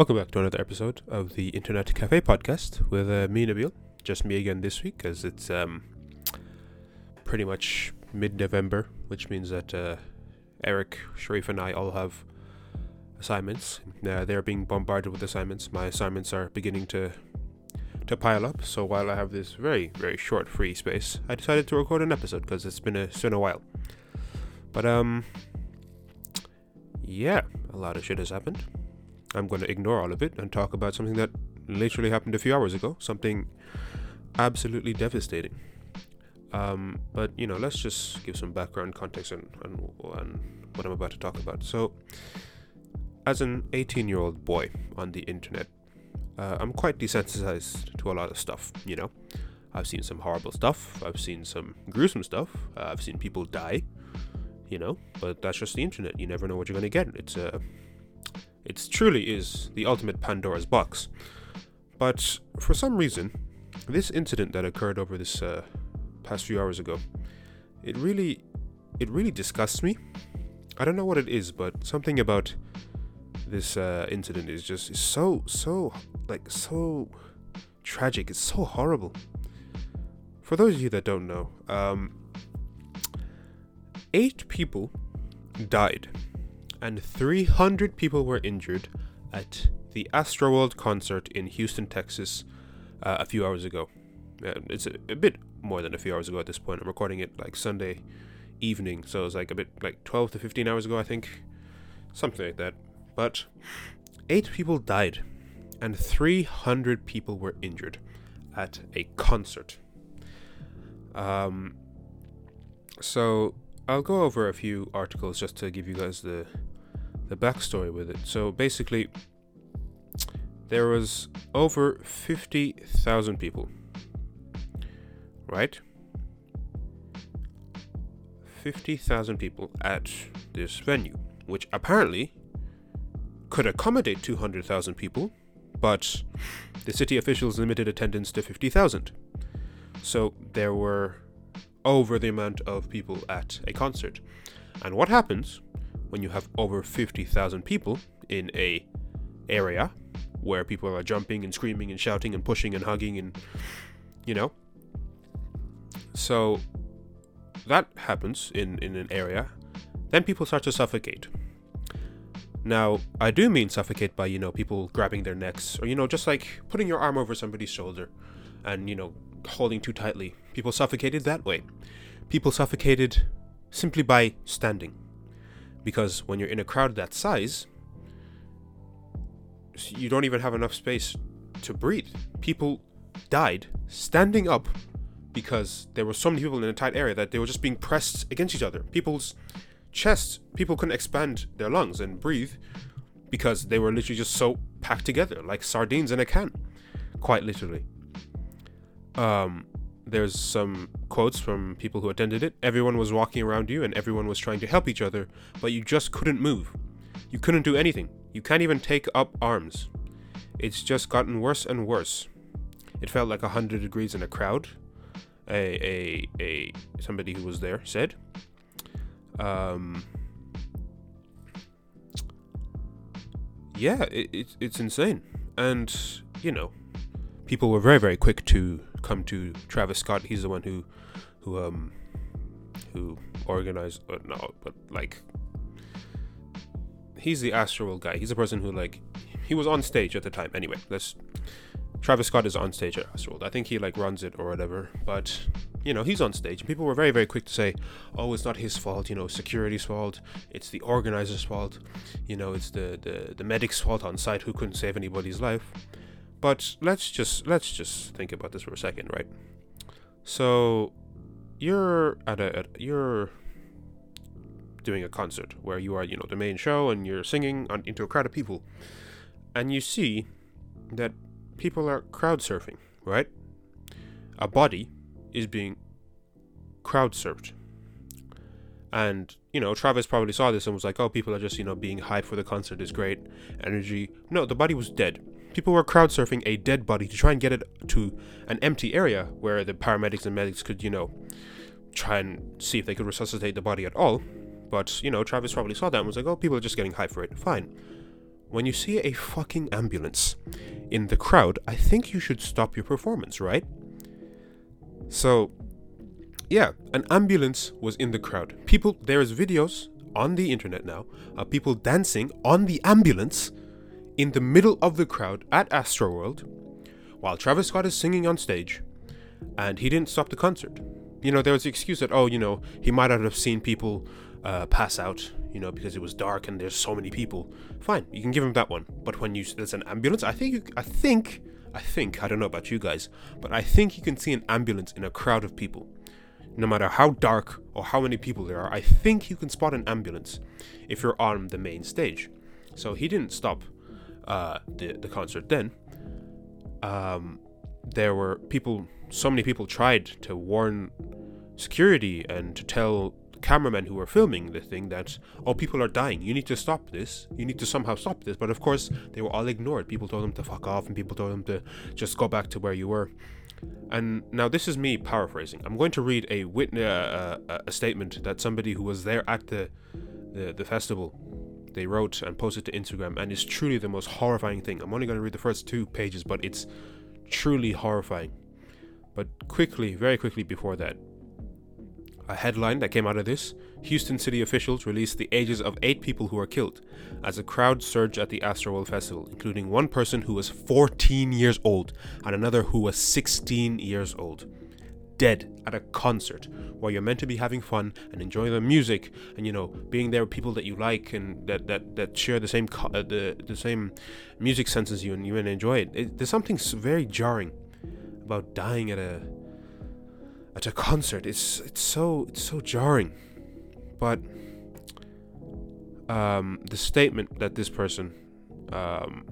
Welcome back to another episode of the Internet Cafe podcast with uh, me, Nabil. Just me again this week, as it's um, pretty much mid-November, which means that uh, Eric, Sharif, and I all have assignments. Uh, they're being bombarded with assignments. My assignments are beginning to to pile up. So while I have this very very short free space, I decided to record an episode because it's been a it's been a while. But um, yeah, a lot of shit has happened. I'm going to ignore all of it and talk about something that literally happened a few hours ago. Something absolutely devastating. Um, but you know, let's just give some background context and, on, on what I'm about to talk about. So, as an 18 year old boy on the internet, uh, I'm quite desensitized to a lot of stuff. You know, I've seen some horrible stuff, I've seen some gruesome stuff, uh, I've seen people die. You know, but that's just the internet. You never know what you're going to get. It's a it truly is the ultimate Pandora's box. But for some reason, this incident that occurred over this uh, past few hours ago, it really, it really disgusts me. I don't know what it is, but something about this uh, incident is just so, so, like, so tragic. It's so horrible. For those of you that don't know, um, eight people died and 300 people were injured at the Astroworld concert in Houston, Texas, uh, a few hours ago. Uh, it's a, a, bit more than a few hours ago at this point. I'm recording it like Sunday evening, so it's like a bit like 12 to 15 hours ago, I think. Something like that. But eight people died and 300 people were injured at a concert. Um, so I'll go over a few articles just to give you guys the the backstory with it. So basically, there was over 50,000 people, right? 50,000 people at this venue, which apparently could accommodate 200,000 people, but the city officials limited attendance to 50,000. So there were over the amount of people at a concert. And what happens when you have over 50,000 people in a area where people are jumping and screaming and shouting and pushing and hugging and you know? So that happens in in an area. Then people start to suffocate. Now i do mean suffocate by you know people grabbing their necks or you know just like putting your arm over somebody's shoulder and you know holding too tightly. People suffocated that way. People suffocated simply by standing because when you're in a crowd that size, you don't even have enough space to breathe. People died standing up because there were so many people in a tight area that they were just being pressed against each other. People's chests, people couldn't expand their lungs and breathe because they were literally just so packed together, like sardines in a can, quite literally. Um, there's some quotes from people who attended it. Everyone was walking around you and everyone was trying to help each other, but you just couldn't move. You couldn't do anything. You can't even take up arms. It's just gotten worse and worse. It felt like a hundred degrees in a crowd. A a a somebody who was there said. Um. Yeah, it, it it's insane, and you know, people were very very quick to come to Travis Scott. He's the one who who um who organized uh, no, but like he's the Astroworld guy. He's the person who like he was on stage at the time. Anyway, let's Travis Scott is on stage at Astroworld. I think he like runs it or whatever, but you know, he's on stage. People were very, very quick to say, "Oh, it's not his fault. You know, security's fault. It's the organizer's fault. You know, it's the the, the medic's fault on site who couldn't save anybody's life." But let's just let's just think about this for a second, right? So you're at a at, you're doing a concert where you are, you know, the main show and you're singing on, into a crowd of people. And you see that people are crowd surfing, right? A body is being crowd surfed. And, you know, Travis probably saw this and was like, oh, people are just, you know, being hyped for the concert is great. Energy. No, the body was dead. People were crowd surfing a dead body to try and get it to an empty area where the paramedics and medics could, you know, try and see if they could resuscitate the body at all. But, you know, Travis probably saw that and was like, oh, people are just getting hyped for it. Fine. when you see a fucking ambulance in the crowd, I think you should stop your performance, right? So, yeah, an ambulance was in the crowd. People, there's videos on the internet now of people dancing on the ambulance in the middle of the crowd at Astroworld while Travis Scott is singing on stage and he didn't stop the concert. You know, there was the excuse that, oh, you know, he might not have seen people uh, pass out, you know, because it was dark and there's so many people. Fine, you can give him that one. But when you there's an ambulance, I think, you, I think, I think, I don't know about you guys, but I think you can see an ambulance in a crowd of people. No matter how dark or how many people there are, I think you can spot an ambulance if you're on the main stage. So he didn't stop uh, the the concert then. Um, there were people so many people tried to warn security and to tell cameramen who were filming the thing that oh people are dying. You need to stop this. You need to somehow stop this. But of course they were all ignored. People told them to fuck off and people told them to just go back to where you were. And now this is me paraphrasing. I'm going to read a witness uh, uh, a statement that somebody who was there at the the, the festival they wrote and posted to instagram and it's truly the most horrifying thing. I'm only going to read the first two pages but it's truly horrifying. But quickly very quickly before that a headline that came out of this. Houston city officials released the ages of eight people who were killed as a crowd surged at the Astroworld Festival, including one person who was 14 years old and another who was 16 years old. Dead at a concert where you're meant to be having fun and enjoying the music and you know being there with people that you like and that that, that share the same co- uh, the the same music sense as you and you and enjoy it. it. There's something very jarring about dying at a at a concert. It's it's so it's so jarring. But um, the statement that this person um,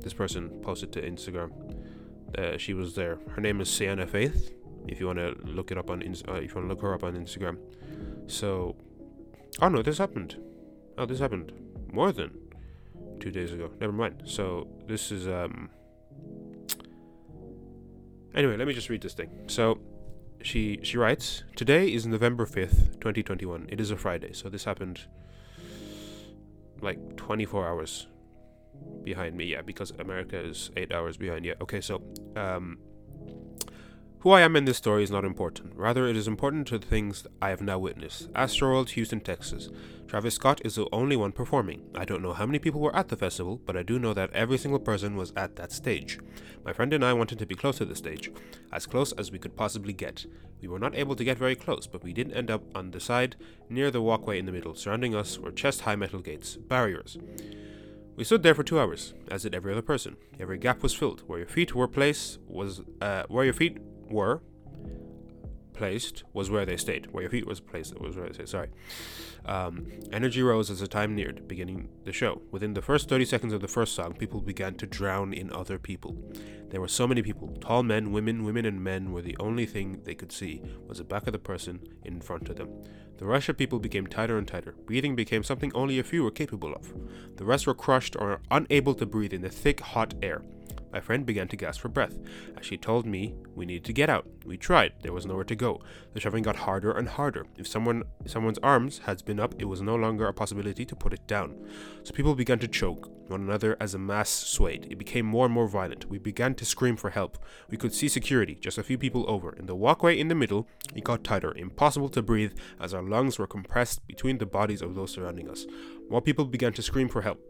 this person posted to Instagram, uh, she was there. Her name is Seanna Faith. If you want to look it up on, uh, if you want to look her up on Instagram. So, oh no, this happened. Oh, this happened more than two days ago. Never mind. So this is um. Anyway, let me just read this thing. So she she writes, "Today is November 5th, 2021. It is a Friday, so this happened like 24 hours behind me. Yeah, because America is 8 hours behind. Yeah. Okay, so um who I am in this story is not important. Rather, it is important to the things I have now witnessed. Astroworld, Houston, Texas. Travis Scott is the only one performing. I don't know how many people were at the festival, but I do know that every single person was at that stage. My friend and I wanted to be close to the stage, as close as we could possibly get. We were not able to get very close, but we did end up on the side, near the walkway in the middle. Surrounding us were chest high metal gates, barriers. We stood there for two hours, as did every other person. Every gap was filled. Where your feet were placed was uh, where your feet were placed was where they stayed. Where your feet was placed was where they stayed. Sorry. Um, energy rose as the time neared, beginning the show. Within the first 30 seconds of the first song, people began to drown in other people. There were so many people. Tall men, women, women, and men were the only thing they could see was the back of the person in front of them. The rush of people became tighter and tighter. Breathing became something only a few were capable of. The rest were crushed or unable to breathe in the thick, hot air. My friend began to gasp for breath as she told me we needed to get out. We tried. There was nowhere to go. The shoving got harder and harder. If someone someone's arms had been up, it was no longer a possibility to put it down. So people began to choke one another as a mass swayed. It became more and more violent. We began to scream for help. We could see security just a few people over. In the walkway in the middle, it got tighter, impossible to breathe as our lungs were compressed between the bodies of those surrounding us. More people began to scream for help.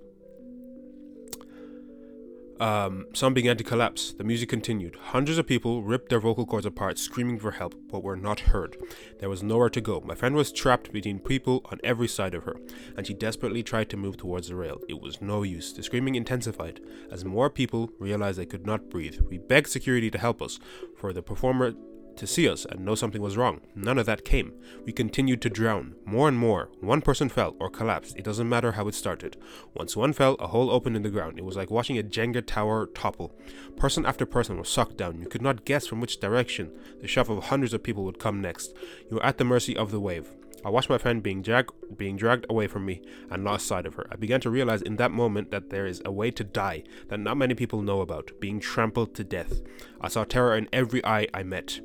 Um, some began to collapse. The music continued. Hundreds of people ripped their vocal cords apart, screaming for help, but were not heard. There was nowhere to go. My friend was trapped between people on every side of her, and she desperately tried to move towards the rail. It was no use. The screaming intensified as more people realized they could not breathe. We begged security to help us, for the performer to see us and know something was wrong. None of that came. We continued to drown. More and more. One person fell or collapsed. It doesn't matter how it started. Once one fell, a hole opened in the ground. It was like watching a Jenga tower topple. Person after person was sucked down. You could not guess from which direction the shove of hundreds of people would come next. You were at the mercy of the wave. I watched my friend being, drag- being dragged away from me and lost sight of her. I began to realize in that moment that there is a way to die that not many people know about being trampled to death. I saw terror in every eye I met.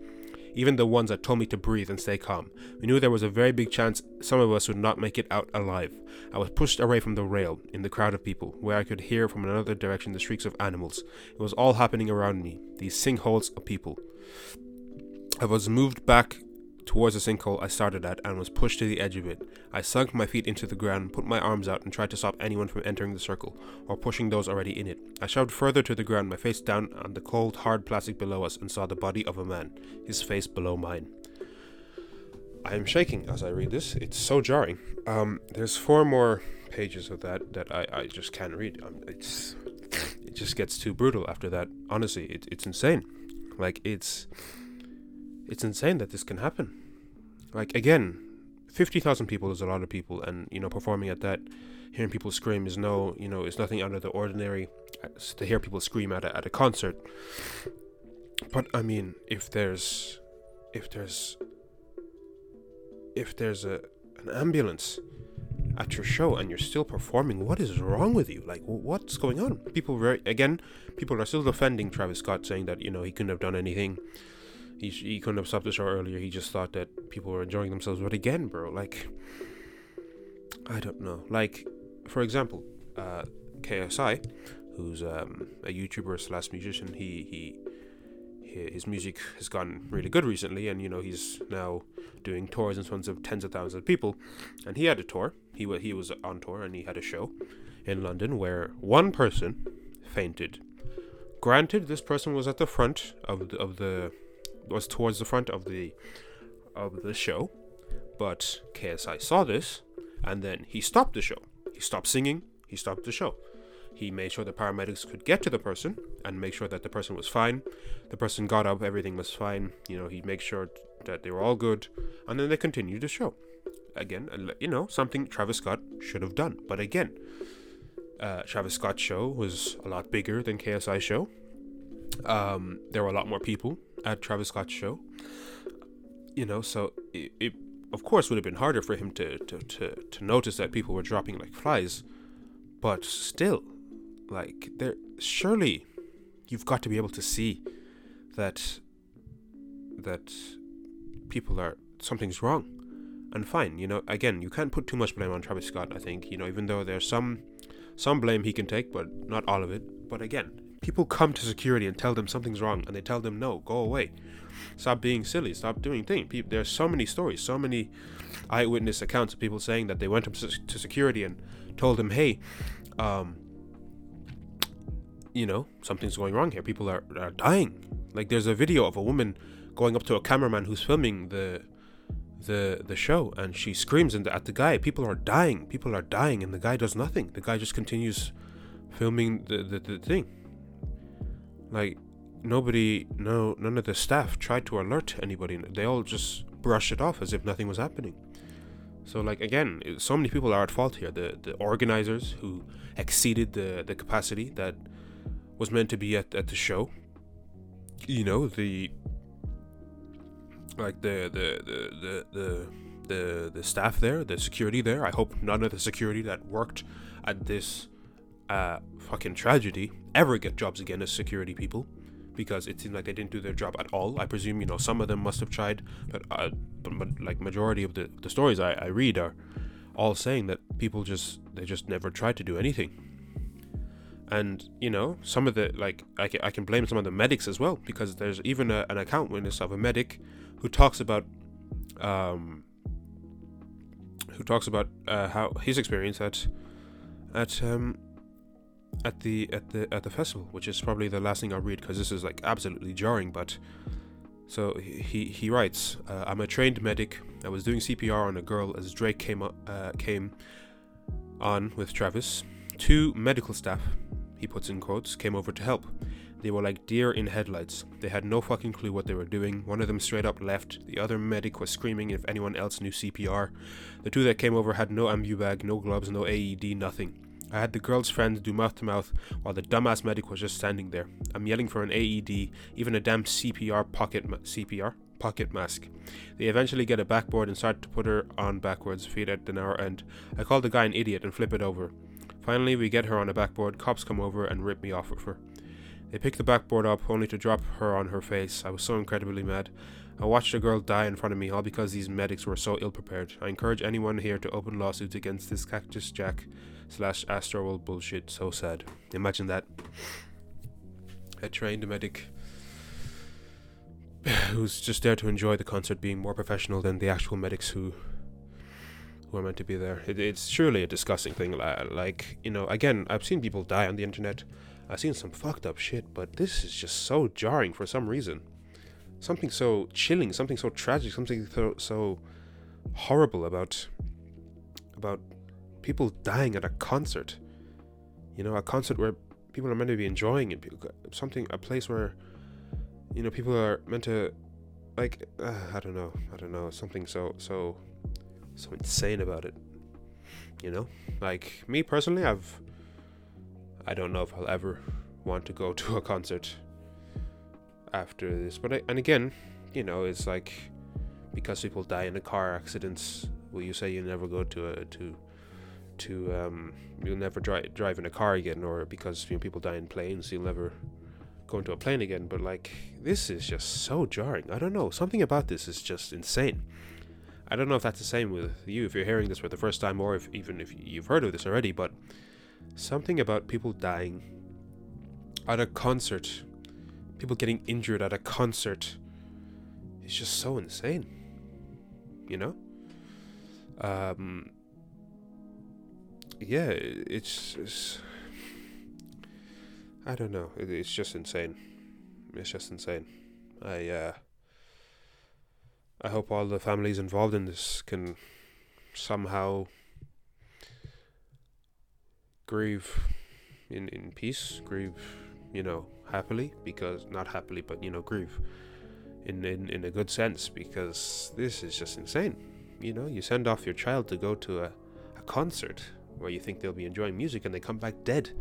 Even the ones that told me to breathe and stay calm. We knew there was a very big chance some of us would not make it out alive. I was pushed away from the rail, in the crowd of people, where I could hear from another direction the shrieks of animals. It was all happening around me, these sinkholes of people. I was moved back towards the sinkhole I started at and was pushed to the edge of it. I sunk my feet into the ground, put my arms out, and tried to stop anyone from entering the circle or pushing those already in it. I shoved further to the ground, my face down on the cold, hard plastic below us, and saw the body of a man, his face below mine. I am shaking as I read this. It's so jarring. Um, there's four more pages of that that I, I just can't read. Um, it's it just gets too brutal after that. Honestly, it, it's insane. Like it's it's insane that this can happen. Like again, fifty thousand people is a lot of people, and you know, performing at that, hearing people scream is no, you know, it's nothing out of the ordinary. uh, To hear people scream at a, at a concert, but I mean, if there's, if there's, if there's a an ambulance at your show and you're still performing, what is wrong with you? Like, what's going on? People very again, people are still defending Travis Scott, saying that you know he couldn't have done anything. He, he couldn't have stopped the show earlier. He just thought that people were enjoying themselves. But again, bro, like, I don't know. Like, for example, uh, KSI, who's um, a YouTuber slash musician, he, he his music has gotten really good recently, and you know he's now doing tours in front of tens of thousands of people. And he had a tour. He wa- he was on tour, and he had a show in London where one person fainted. Granted, this person was at the front of the, of the was towards the front of the of the show, but KSI saw this, and then he stopped the show. He stopped singing. He stopped the show. He made sure the paramedics could get to the person and make sure that the person was fine. The person got up, everything was fine. You know, he made sure that they were all good, and then they continued the show. Again, you know, something Travis Scott should have done. But again, uh, Travis Scott's show was a lot bigger than KSI's show. Um, there were a lot more people at Travis Scott's show. You know, so it, it of course would have been harder for him to, to, to, to notice that people were dropping like flies. But still, like there surely you've got to be able to see that that people are something's wrong. And fine, you know, again, you can't put too much blame on Travis Scott, I think, you know, even though there's some some blame he can take, but not all of it. But again, people come to security and tell them something's wrong and they tell them no, go away. Stop being silly, stop doing things. People, there's so many stories, so many eyewitness accounts of people saying that they went to security and told them, "Hey, um, you know, something's going wrong here. People are, are dying. Like there's a video of a woman going up to a cameraman who's filming the the the show and she screams the, at the guy. People are dying. People are dying and the guy does nothing. The guy just continues filming the the, the thing. Like nobody no none of the staff tried to alert anybody. They all just brushed it off as if nothing was happening. So like again, so many people are at fault here. The the organizers who exceeded the the capacity that was meant to be at, at the show. You know, the like the the the the the the, the staff there, the security there. I hope none of the security that worked at this uh fucking tragedy ever get jobs again as security people because it seemed like they didn't do their job at all. I presume you know some of them must have tried, but uh, but, but like majority of the the stories I, I read are all saying that people just they just never tried to do anything. And you know some of the like I can, I can blame some of the medics as well because there's even a, an account witness of a medic who talks about um who talks about uh, how his experience at at um at the at the at the festival, which is probably the last thing I'll read because this is like absolutely jarring. But so he he writes, uh, "I'm a trained medic. I was doing CPR on a girl as Drake came up, uh, came on with Travis. Two medical staff, he puts in quotes, came over to help. They were like deer in headlights. They had no fucking clue what they were doing. One of them straight up left. The other medic was screaming if anyone else knew CPR. The two that came over had no ambu bag, no gloves, no AED, nothing." I had the girl's friend do mouth to mouth while the dumbass medic was just standing there. I'm yelling for an AED, even a damn CPR pocket ma- CPR pocket mask. They eventually get a backboard and start to put her on backwards, feet at our end. I call the guy an idiot and flip it over. Finally, we get her on a backboard. Cops come over and rip me off of her. They picked the backboard up only to drop her on her face. I was so incredibly mad. I watched a girl die in front of me, all because these medics were so ill prepared. I encourage anyone here to open lawsuits against this Cactus Jack slash Astroworld bullshit. So sad. Imagine that. A trained medic who's just there to enjoy the concert being more professional than the actual medics who who are meant to be there. It, it's surely a disgusting thing. Like, you know, again, I've seen people die on the internet. I've seen some fucked up shit, but this is just so jarring for some reason something so chilling, something so tragic, something so, so horrible about about people dying at a concert. You know, a concert where people are meant to be enjoying it. Something, a place where you know people are meant to like. Uh, I don't know. I don't know. Something so so so insane about it. You know, like me personally, I've. I don't know if I'll ever want to go to a concert after this. But I, and again, you know, it's like because people die in a car accidents. Will you say you never go to a to to um you'll never drive drive in a car again, or because you know, people die in planes, you'll never go into a plane again. But like this is just so jarring. I don't know. Something about this is just insane. I don't know if that's the same with you if you're hearing this for the first time, or if even if you've heard of this already. But something about people dying at a concert people getting injured at a concert is just so insane. You know? Um, yeah, it's, it's I don't know. It's just insane. It's just insane. I uh, I hope all the families involved in this can somehow grieve in in peace, grieve, you know, happily because not happily but you know grieve. In, in in a good sense because this is just insane. You know you send off your child to go to a, a concert where you think they'll be enjoying music and they come back dead.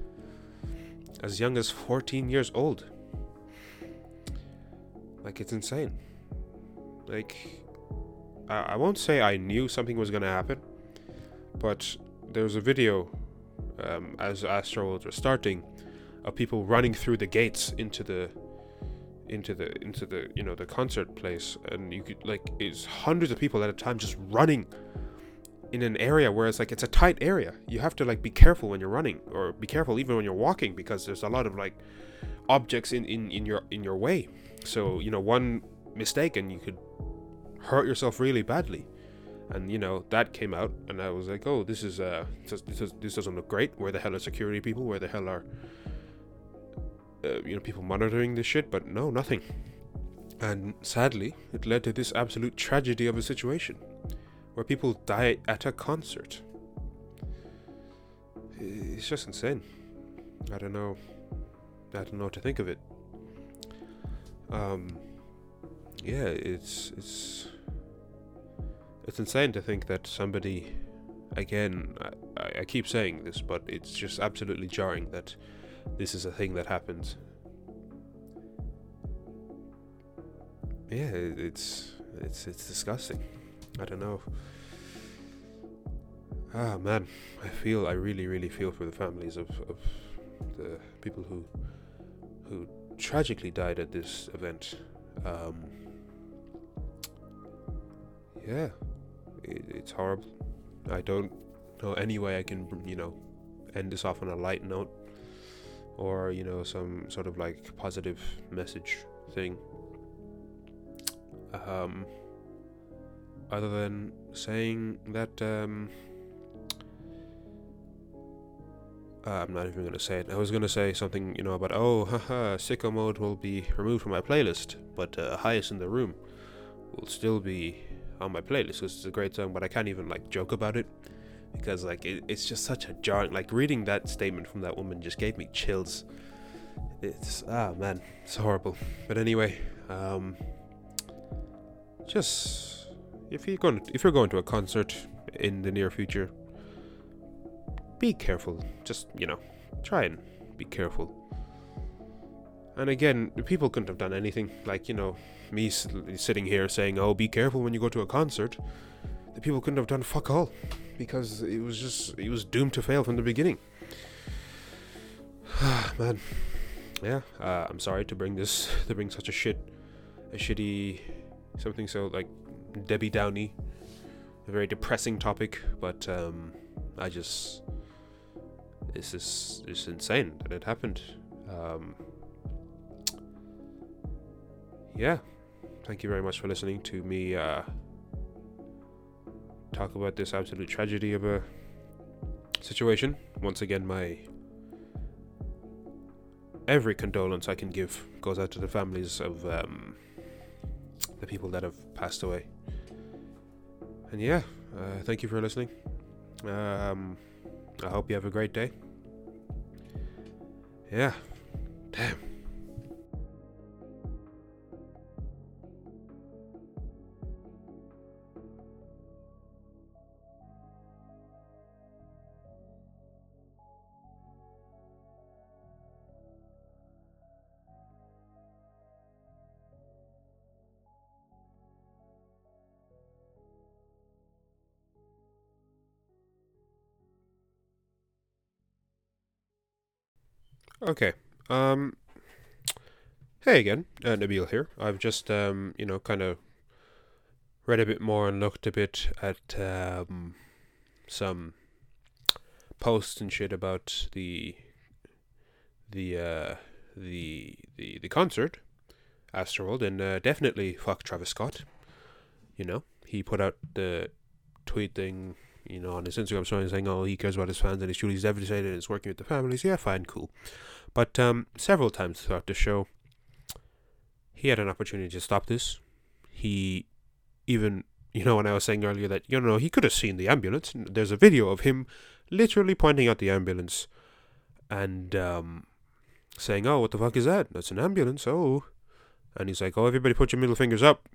As young as 14 years old. Like it's insane. Like I, I won't say i knew something was going to happen but there was a video um, as Astroworld was starting of people running through the gates into the into the into the you know the concert place. And you could like it's hundreds of people at a time just running in an area where it's like it's a tight area. You have to like be careful when you're running or be careful even when you're walking because there's a lot of like objects in in, in your in your way. So you know one mistake and you could hurt yourself really badly. And you know that came out and i was like oh this is uh this, this, this doesn't look great. Where the hell are security people? Where the hell are uh, you know people monitoring this shit, but no, nothing. And sadly, it led to this absolute tragedy of a situation where people die at a concert. It's just insane. I don't know. I don't know what to think of it. Um, yeah, it's it's it's insane to think that somebody, again, I, I keep saying this, but it's just absolutely jarring that this is a thing that happens. Yeah, it's it's it's disgusting. I don't know. Ah man, I feel I really really feel for the families of, of the people who who tragically died at this event. Um, yeah, it, it's horrible. I don't know any way I can you know end this off on a light note or you know some sort of like positive message thing um, other than saying that um, uh, I'm not even gonna say it. I was gonna say something, you know, about oh, haha, sicko mode will be removed from my playlist, but uh, highest in the room will still be on my playlist. This is a great song, but I can't even like joke about it because like it, it's just such a jarring like reading that statement from that woman just gave me chills. It's ah man it's horrible. But anyway um just if you're going to, if you're going to a concert in the near future be careful. Just you know try and be careful. And again people couldn't have done anything. Like you know me sitting here saying oh be careful when you go to a concert the people couldn't have done fuck all because it was just it was doomed to fail from the beginning. Man, yeah, uh, I'm sorry to bring this to bring such a shit, a shitty, something so like Debbie Downey, a very depressing topic. But um, I just this is it's insane that it happened. Um, yeah, thank you very much for listening to me uh, talk about this absolute tragedy of a situation. Once again, my every condolence I can give goes out to the families of um, the people that have passed away. And yeah, uh, thank you for listening. Um, I hope you have a great day. Yeah, damn. Okay. Um. Hey again, uh, Nabil here. I've just um, you know, kind of read a bit more and looked a bit at um, some posts and shit about the the uh, the the the concert, Astroworld, and uh, definitely fuck Travis Scott. You know, he put out the tweet thing, you know, on his Instagram story saying, "Oh, he cares about his fans and he's truly devastated and he's working with the families." Yeah, fine, cool. But um, several times throughout the show, he had an opportunity to stop this. He even, you know, when I was saying earlier that, you know, he could have seen the ambulance. There's a video of him literally pointing out the ambulance and um, saying, oh, what the fuck is that? That's an ambulance. Oh. And he's like, oh, everybody put your middle fingers up.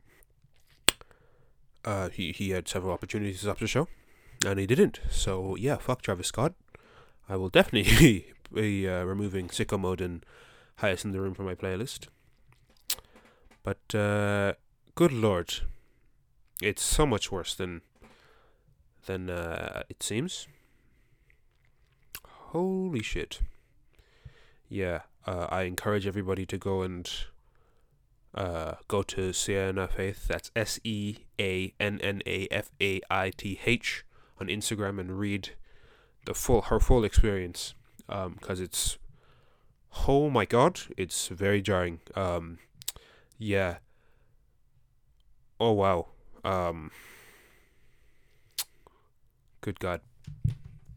Uh, he, he had several opportunities to stop the show, and he didn't. So, yeah, fuck Travis Scott. I will definitely be uh, removing sicko mode and highest in the room from my playlist. But uh, good lord, it's so much worse than than uh, it seems. Holy shit! Yeah, uh, I encourage everybody to go and uh, go to Seanna Faith. That's S E A N N A F A I T H on Instagram and read the full her full experience because um, it's oh my god, it's very jarring. Um, yeah. Oh wow. Um, good God.